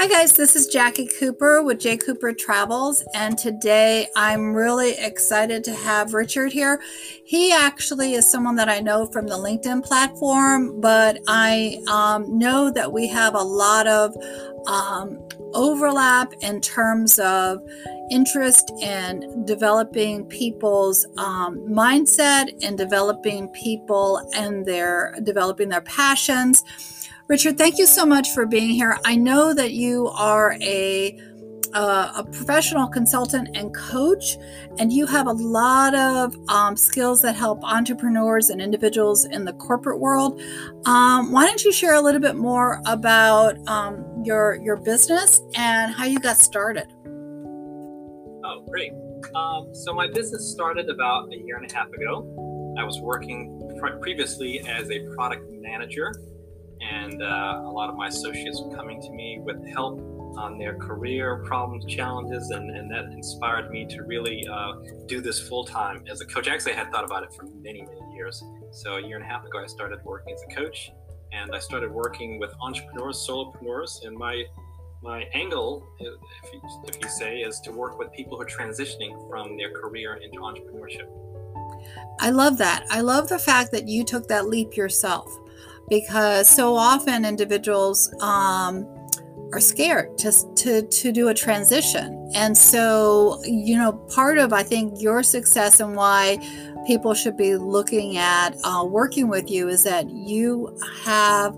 Hi, guys, this is Jacqui Cooper with J. Cooper Travels, and today I'm really excited to have Richard here. He actually is someone that I know from the LinkedIn platform, but I um, know that we have a lot of um, overlap in terms of interest in developing people's um, mindset and developing people and their developing their passions Richard, thank you so much for being here. I know that you are a uh, a professional consultant and coach, and you have a lot of um, skills that help entrepreneurs and individuals in the corporate world. Um, why don't you share a little bit more about um, your your business and how you got started? Oh, great! Um, so my business started about a year and a half ago. I was working previously as a product manager and uh, a lot of my associates were coming to me with help on their career problems, challenges, and, and that inspired me to really uh, do this full time as a coach. Actually, I had thought about it for many, many years. So a year and a half ago, I started working as a coach, and I started working with entrepreneurs, solopreneurs, and my my angle, if you, if you say, is to work with people who are transitioning from their career into entrepreneurship. I love that. I love the fact that you took that leap yourself because so often individuals um, are scared to, to, to do a transition. And so, you know, part of, I think, your success and why people should be looking at uh, working with you is that you have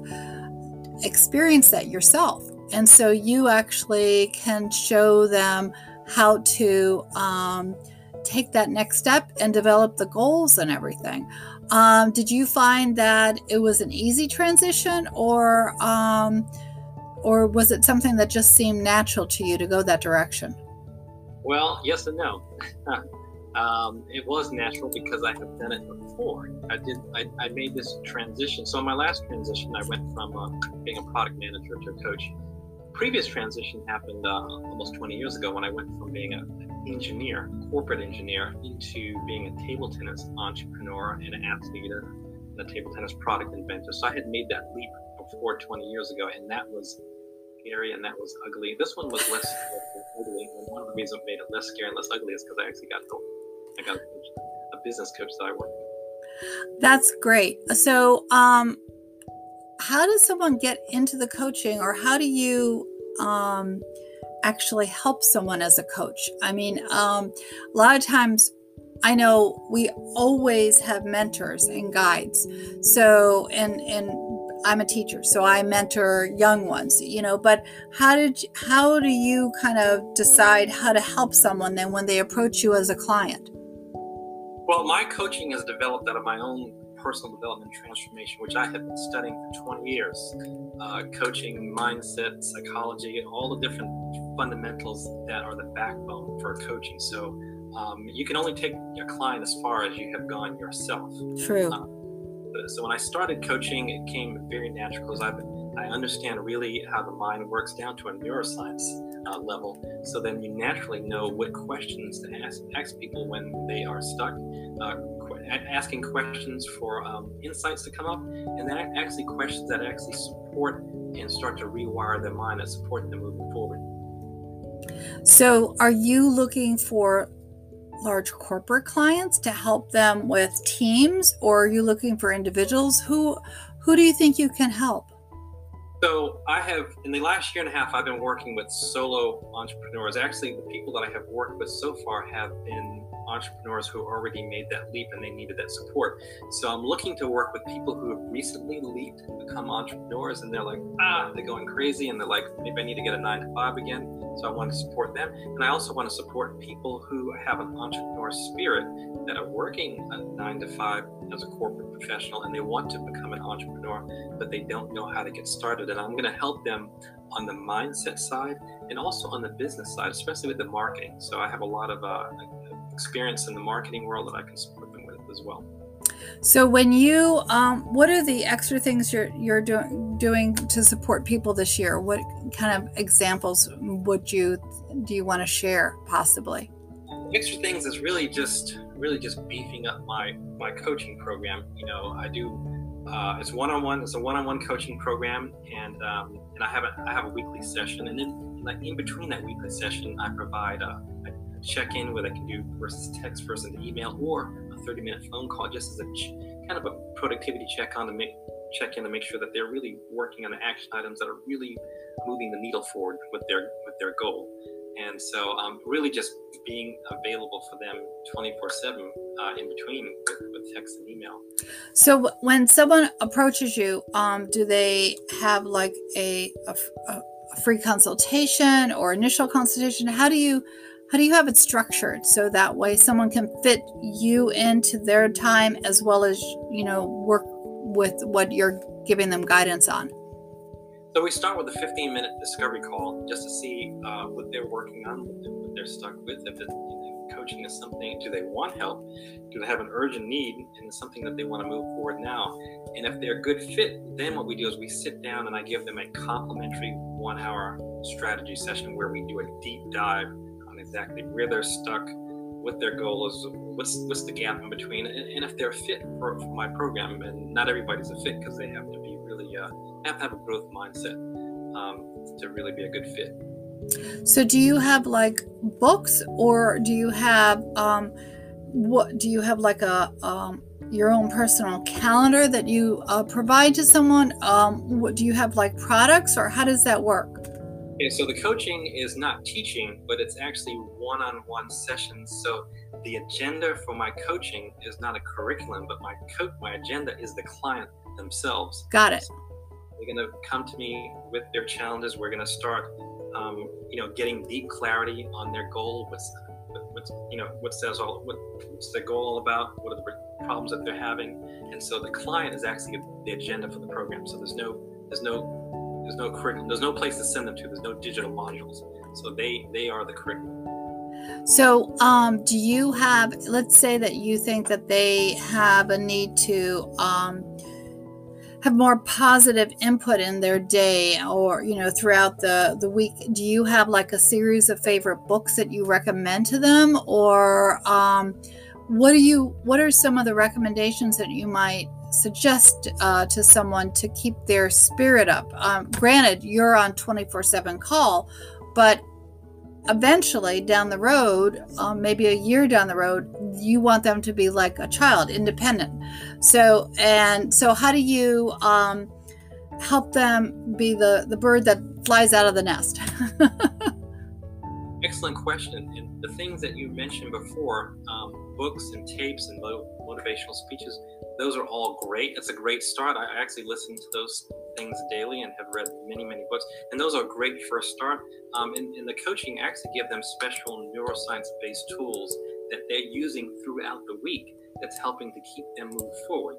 experienced that yourself. And so you actually can show them how to um, take that next step and develop the goals and everything. Um, did you find that it was an easy transition, or um, or was it something that just seemed natural to you to go that direction? Well, yes and no. um, it was natural because I have done it before. I did. I, I made this transition. So my last transition, I went from uh, being a product manager to a coach. Previous transition happened uh, almost 20 years ago when I went from being a engineer, corporate engineer, into being a table tennis entrepreneur and an athlete and a table tennis product inventor. So I had made that leap before 20 years ago, and that was scary and that was ugly. This one was less ugly, and one of the reasons it made it less scary and less ugly is because I actually got help. I got a business coach that I work with. That's great. So, um, how does someone get into the coaching, or how do you um, actually help someone as a coach. I mean, um, a lot of times I know we always have mentors and guides. So, and, and, I'm a teacher, so I mentor young ones, you know, but how did you, how do you kind of decide how to help someone then when they approach you as a client? Well, my coaching has developed out of my own personal development transformation, which I have been studying for 20 years. Uh, coaching, mindset, psychology, and all the different fundamentals that are the backbone for coaching. So um, you can only take your client as far as you have gone yourself. True. Uh, so when I started coaching, it came very natural because I've I understand really how the mind works down to a neuroscience uh, level. So then you naturally know what questions to ask, ask people when they are stuck. Uh, asking questions for um, insights to come up, and then actually questions that actually support and start to rewire their mind and support them moving forward. So, are you looking for large corporate clients to help them with teams, or are you looking for individuals? Who who do you think you can help? So I have, in the last year and a half, I've been working with solo entrepreneurs. Actually, the people that I have worked with so far have been entrepreneurs who already made that leap and they needed that support. So I'm looking to work with people who have recently leaped and become entrepreneurs and they're like, ah, they're going crazy and they're like, maybe I need to get a nine to five again. So I want to support them. And I also want to support people who have an entrepreneur spirit that are working a nine to five as a corporate professional and they want to become an entrepreneur, but they don't know how to get started. And I'm going to help them on the mindset side and also on the business side, especially with the marketing. So I have a lot of uh, experience in the marketing world that I can support them with as well. So when you, um, what are the extra things you're you're doing doing to support people this year? What kind of examples would you do you want to share possibly? extra things is really just really just beefing up my my coaching program. You know, I do uh, it's one-on-one. It's a one-on-one coaching program, and um, and I have a I have a weekly session, and then like in between that weekly session, I provide a, a check-in where they can do versus text versus email or a 30-minute phone call, just as a ch- kind of a productivity check on to make check in to make sure that they're really working on the action items that are really moving the needle forward with their with their goal. And so, um, really, just being available for them 24 7 uh, in between with, with, text and email. So, when someone approaches you, um, do they have like a, a, a free consultation or initial consultation? How do you how do you have it structured so that way someone can fit you into their time as well as you know work with what you're giving them guidance on? So we start with a 15 minute discovery call just to see uh, what they're working on, what they're stuck with. If, it, if coaching is something, do they want help? Do they have an urgent need and something that they want to move forward now? And if they're a good fit, then what we do is we sit down and I give them a complimentary one hour strategy session where we do a deep dive exactly where they're stuck, what their goal is, what's what's the gap in between, and, and if they're fit for, for, my program. And not everybody's a fit because they have to be really uh, have to have a growth mindset um, to really be a good fit. So, do you have like books, or do you have um, what? Do you have like a um, your own personal calendar that you uh, provide to someone? Um, what do you have like products, or how does that work? Okay, so the coaching is not teaching, but it's actually one-on-one sessions. So the agenda for my coaching is not a curriculum, but my co- my agenda is the client themselves. Got it. So they're going to come to me with their challenges. We're going to start, um, you know, getting deep clarity on their goal. What's, what's, you know, what's that all, what's their goal all about? What are the problems that they're having? And so the client is actually the agenda for the program. So there's no, there's no, there's no curriculum. There's no place to send them to. There's no digital modules. So they, they are the curriculum. So, um, do you have, let's say that you think that they have a need to, um, have more positive input in their day or you know throughout the the week do you have like a series of favorite books that you recommend to them or um, what do you what are some of the recommendations that you might suggest uh, to someone to keep their spirit up um, granted you're on 24 7 call but eventually down the road, um, maybe a year down the road, you want them to be like a child, independent. So, and so, how do you um, help them be the the bird that flies out of the nest? Excellent question. And the things that you mentioned before, um, books and tapes and motivational speeches, those are all great. It's a great start. I actually listen to those things daily and have read many, many books. And those are great for a start. Um, in, in the coaching, actually give them special neuroscience based tools that they're using throughout the week that's helping to keep them move forward.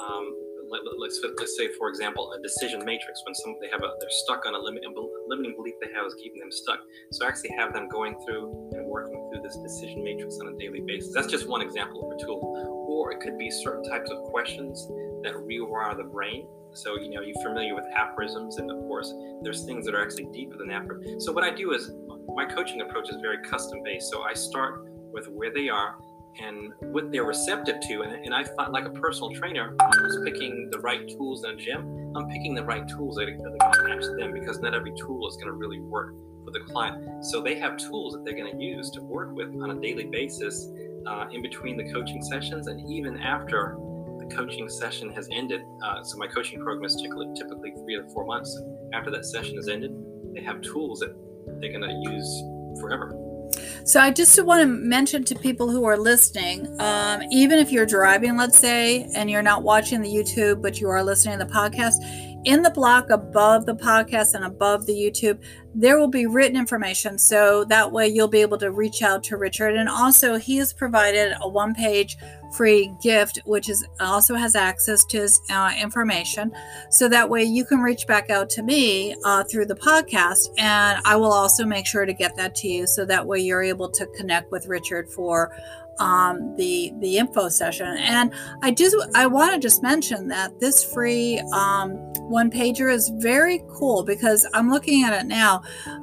Um, let, us let's, let's say, for example, a decision matrix. When some they have a they're stuck on a limiting belief they have is keeping them stuck. So I actually have them going through and working through this decision matrix on a daily basis. That's just one example of a tool. Or it could be certain types of questions that rewire the brain so, you know, you're familiar with aphorisms, and of course, there's things that are actually deeper than aphorisms. So, what I do is my coaching approach is very custom based. So, I start with where they are and what they're receptive to. And, and I find, like a personal trainer who's picking the right tools in a gym, I'm picking the right tools that are going to match them because not every tool is going to really work for the client. So, they have tools that they're going to use to work with on a daily basis uh, in between the coaching sessions and even after the coaching session has ended, uh, so my coaching program is typically, typically three to four months. After that session has ended, they have tools that they're going to use forever. So I just want to mention to people who are listening, um, even if you're driving, let's say, and you're not watching the YouTube, but you are listening to the podcast, in the block above the podcast and above the YouTube, there will be written information. So that way you'll be able to reach out to Richard. And also, he has provided a one page free gift, which is also has access to his uh, information. So that way you can reach back out to me uh, through the podcast, and I will also make sure to get that to you. So that way you're able to connect with Richard for um, the the info session. And I just I want to just mention that this free um, one pager is very cool because I'm looking at it now,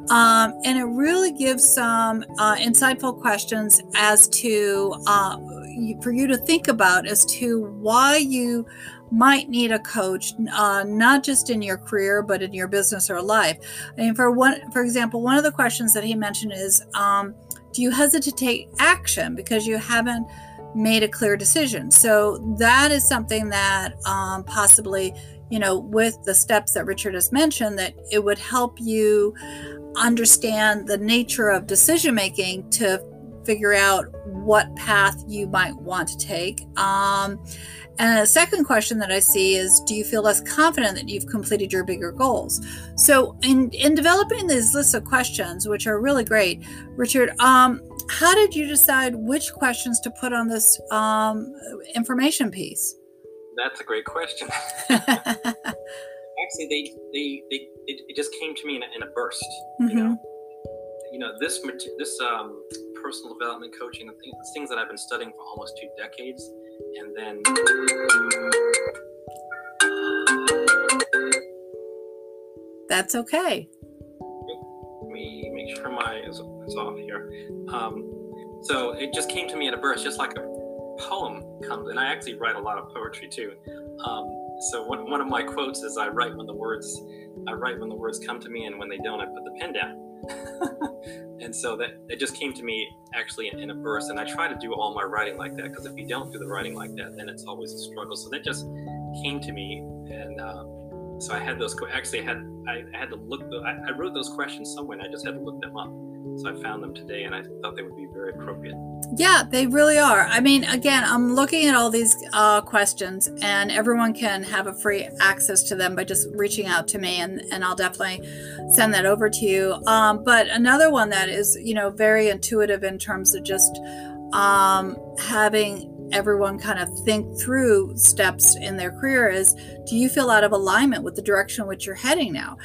um, and it really gives some uh, insightful questions as to uh, for you to think about as to why you might need a coach, uh, not just in your career, but in your business or life. I mean, for one, for example, one of the questions that he mentioned is, um, do you hesitate to take action because you haven't made a clear decision? So that is something that um, possibly, you know, with the steps that Richard has mentioned, that it would help you understand the nature of decision making to figure out what path you might want to take. Um, and a second question that I see is Do you feel less confident that you've completed your bigger goals? So, in, in developing these lists of questions, which are really great, Richard, um, how did you decide which questions to put on this um, information piece? That's a great question. Actually, they, they, they it, it, just came to me in a, in a burst. Mm-hmm. You know, you know this this um, personal development coaching, the things, things that I've been studying for almost two decades and then that's okay. Let me make sure my is, is off here. Um, so it just came to me in a burst, just like a poem comes, and I actually write a lot of poetry too. Um, so one, one of my quotes is, "I write when the words, I write when the words come to me, and when they don't, I put the pen down." and so that it just came to me actually in, in a burst and i try to do all my writing like that because if you don't do the writing like that then it's always a struggle so that just came to me and uh, so i had those actually I had I, I had to look I, I wrote those questions somewhere and i just had to look them up so I found them today and I thought they would be very appropriate. Yeah, they really are. I mean, again, I'm looking at all these uh, questions and everyone can have a free access to them by just reaching out to me and, and I'll definitely send that over to you. Um, but another one that is, you know, very intuitive in terms of just um, having everyone kind of think through steps in their career is do you feel out of alignment with the direction in which you're heading now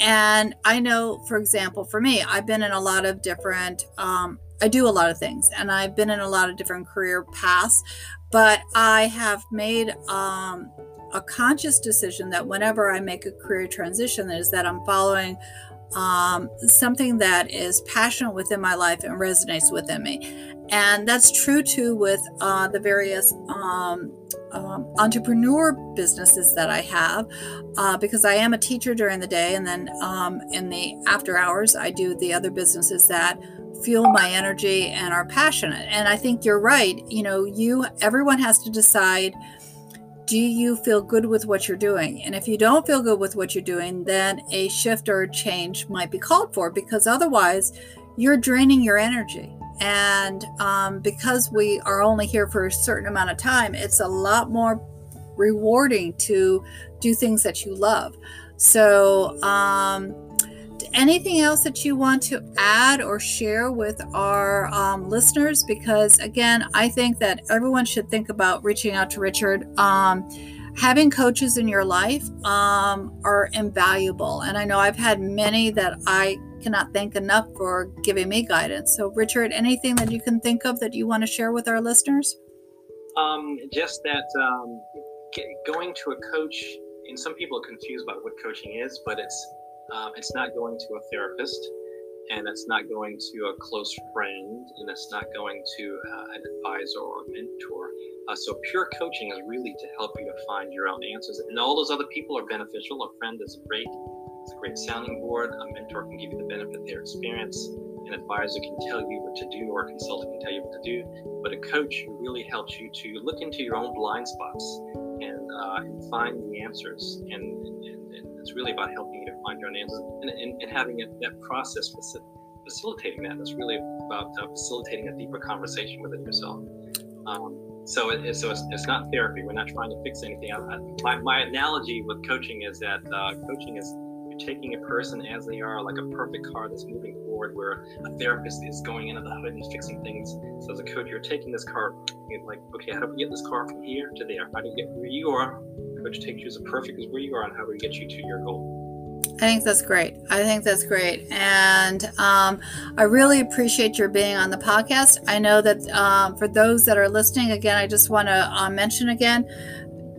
and I know, for example, for me, I've been in a lot of different, um, I do a lot of things and I've been in a lot of different career paths, but I have made um, a conscious decision that whenever I make a career transition, is that I'm following um, something that is passionate within my life and resonates within me. And that's true too with uh, the various um, um, entrepreneur businesses that I have, uh, because I am a teacher during the day, and then um, in the after hours, I do the other businesses that fuel my energy and are passionate. And I think you're right. You know, you everyone has to decide do you feel good with what you're doing? And if you don't feel good with what you're doing, then a shift or a change might be called for because otherwise you're draining your energy. And um, because we are only here for a certain amount of time, it's a lot more rewarding to do things that you love. So, um, anything else that you want to add or share with our um, listeners? Because again, I think that everyone should think about reaching out to Richard. Um, having coaches in your life um, are invaluable. And I know I've had many that I cannot thank enough for giving me guidance. So, Richard, anything that you can think of that you want to share with our listeners? Um, just that um, going to a coach, and some people are confused about what coaching is, but it's um, it's not going to a therapist, and it's not going to a close friend, and it's not going to uh, an advisor or a mentor. Uh, so pure coaching is really to help you to find your own answers, and all those other people are beneficial. A friend is great it's a great sounding board. A mentor can give you the benefit of their experience. An advisor can tell you what to do, or a consultant can tell you what to do. But a coach really helps you to look into your own blind spots and, uh, and find the answers. And, and, and, it's really about helping you to find your own answers and, and, having it, that process facilitating that. It's really about uh, facilitating a deeper conversation within yourself. Um, so, it, so it's, it's, not therapy. We're not trying to fix anything. I, I, my, my analogy with coaching is that uh, coaching is taking a person as they are, like a perfect car that's moving forward, where a therapist is going into the hood and fixing things. So as a coach, you're taking this car, you're like, okay, how do we get this car from here to there? How do you get where you are? Coach takes you as a perfect as where you are, and how do we get you to your goal? I think that's great. I think that's great. And um, I really appreciate your being on the podcast. I know that um, for those that are listening, again, I just want to uh, mention again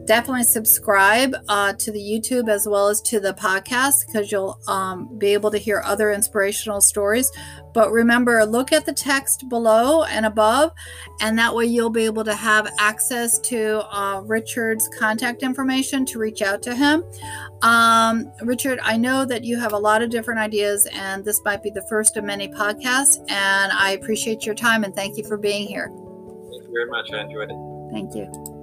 definitely subscribe uh, to the YouTube as well as to the podcast because you'll um, be able to hear other inspirational stories. But remember, look at the text below and above, and that way you'll be able to have access to uh, Richard's contact information to reach out to him. Um, Richard, I know that you have a lot of different ideas, and this might be the first of many podcasts. And I appreciate your time and thank you for being here. Thank you very much. I enjoyed it. Thank you.